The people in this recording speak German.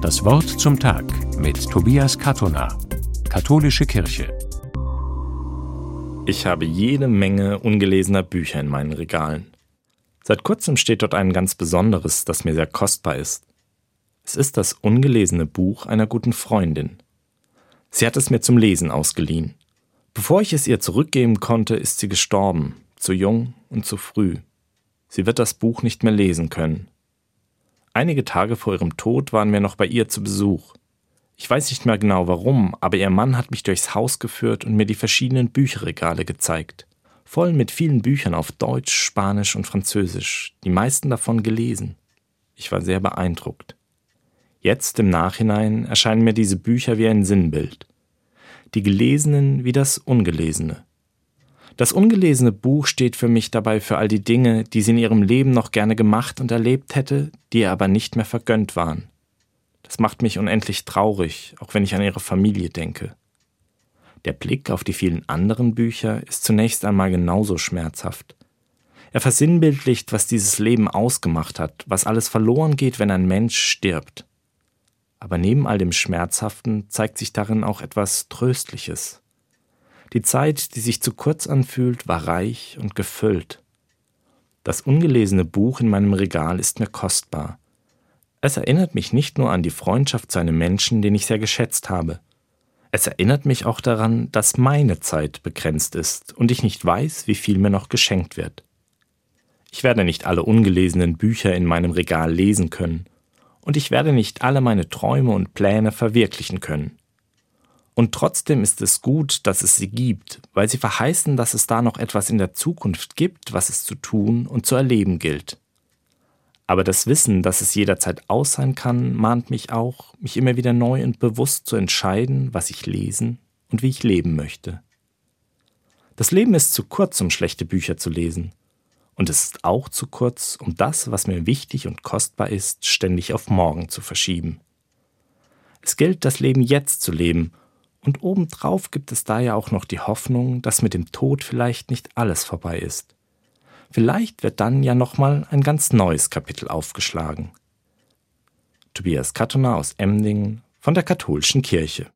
Das Wort zum Tag mit Tobias Katona, Katholische Kirche. Ich habe jede Menge ungelesener Bücher in meinen Regalen. Seit kurzem steht dort ein ganz besonderes, das mir sehr kostbar ist. Es ist das ungelesene Buch einer guten Freundin. Sie hat es mir zum Lesen ausgeliehen. Bevor ich es ihr zurückgeben konnte, ist sie gestorben, zu jung und zu früh. Sie wird das Buch nicht mehr lesen können. Einige Tage vor ihrem Tod waren wir noch bei ihr zu Besuch. Ich weiß nicht mehr genau warum, aber ihr Mann hat mich durchs Haus geführt und mir die verschiedenen Bücherregale gezeigt. Voll mit vielen Büchern auf Deutsch, Spanisch und Französisch, die meisten davon gelesen. Ich war sehr beeindruckt. Jetzt im Nachhinein erscheinen mir diese Bücher wie ein Sinnbild. Die Gelesenen wie das Ungelesene. Das ungelesene Buch steht für mich dabei für all die Dinge, die sie in ihrem Leben noch gerne gemacht und erlebt hätte, die ihr aber nicht mehr vergönnt waren. Das macht mich unendlich traurig, auch wenn ich an ihre Familie denke. Der Blick auf die vielen anderen Bücher ist zunächst einmal genauso schmerzhaft. Er versinnbildlicht, was dieses Leben ausgemacht hat, was alles verloren geht, wenn ein Mensch stirbt. Aber neben all dem Schmerzhaften zeigt sich darin auch etwas Tröstliches. Die Zeit, die sich zu kurz anfühlt, war reich und gefüllt. Das ungelesene Buch in meinem Regal ist mir kostbar. Es erinnert mich nicht nur an die Freundschaft zu einem Menschen, den ich sehr geschätzt habe. Es erinnert mich auch daran, dass meine Zeit begrenzt ist und ich nicht weiß, wie viel mir noch geschenkt wird. Ich werde nicht alle ungelesenen Bücher in meinem Regal lesen können, und ich werde nicht alle meine Träume und Pläne verwirklichen können. Und trotzdem ist es gut, dass es sie gibt, weil sie verheißen, dass es da noch etwas in der Zukunft gibt, was es zu tun und zu erleben gilt. Aber das Wissen, dass es jederzeit aus sein kann, mahnt mich auch, mich immer wieder neu und bewusst zu entscheiden, was ich lesen und wie ich leben möchte. Das Leben ist zu kurz, um schlechte Bücher zu lesen. Und es ist auch zu kurz, um das, was mir wichtig und kostbar ist, ständig auf morgen zu verschieben. Es gilt, das Leben jetzt zu leben und obendrauf gibt es da ja auch noch die Hoffnung, dass mit dem Tod vielleicht nicht alles vorbei ist. Vielleicht wird dann ja nochmal ein ganz neues Kapitel aufgeschlagen. Tobias Kattoner aus Emdingen von der Katholischen Kirche.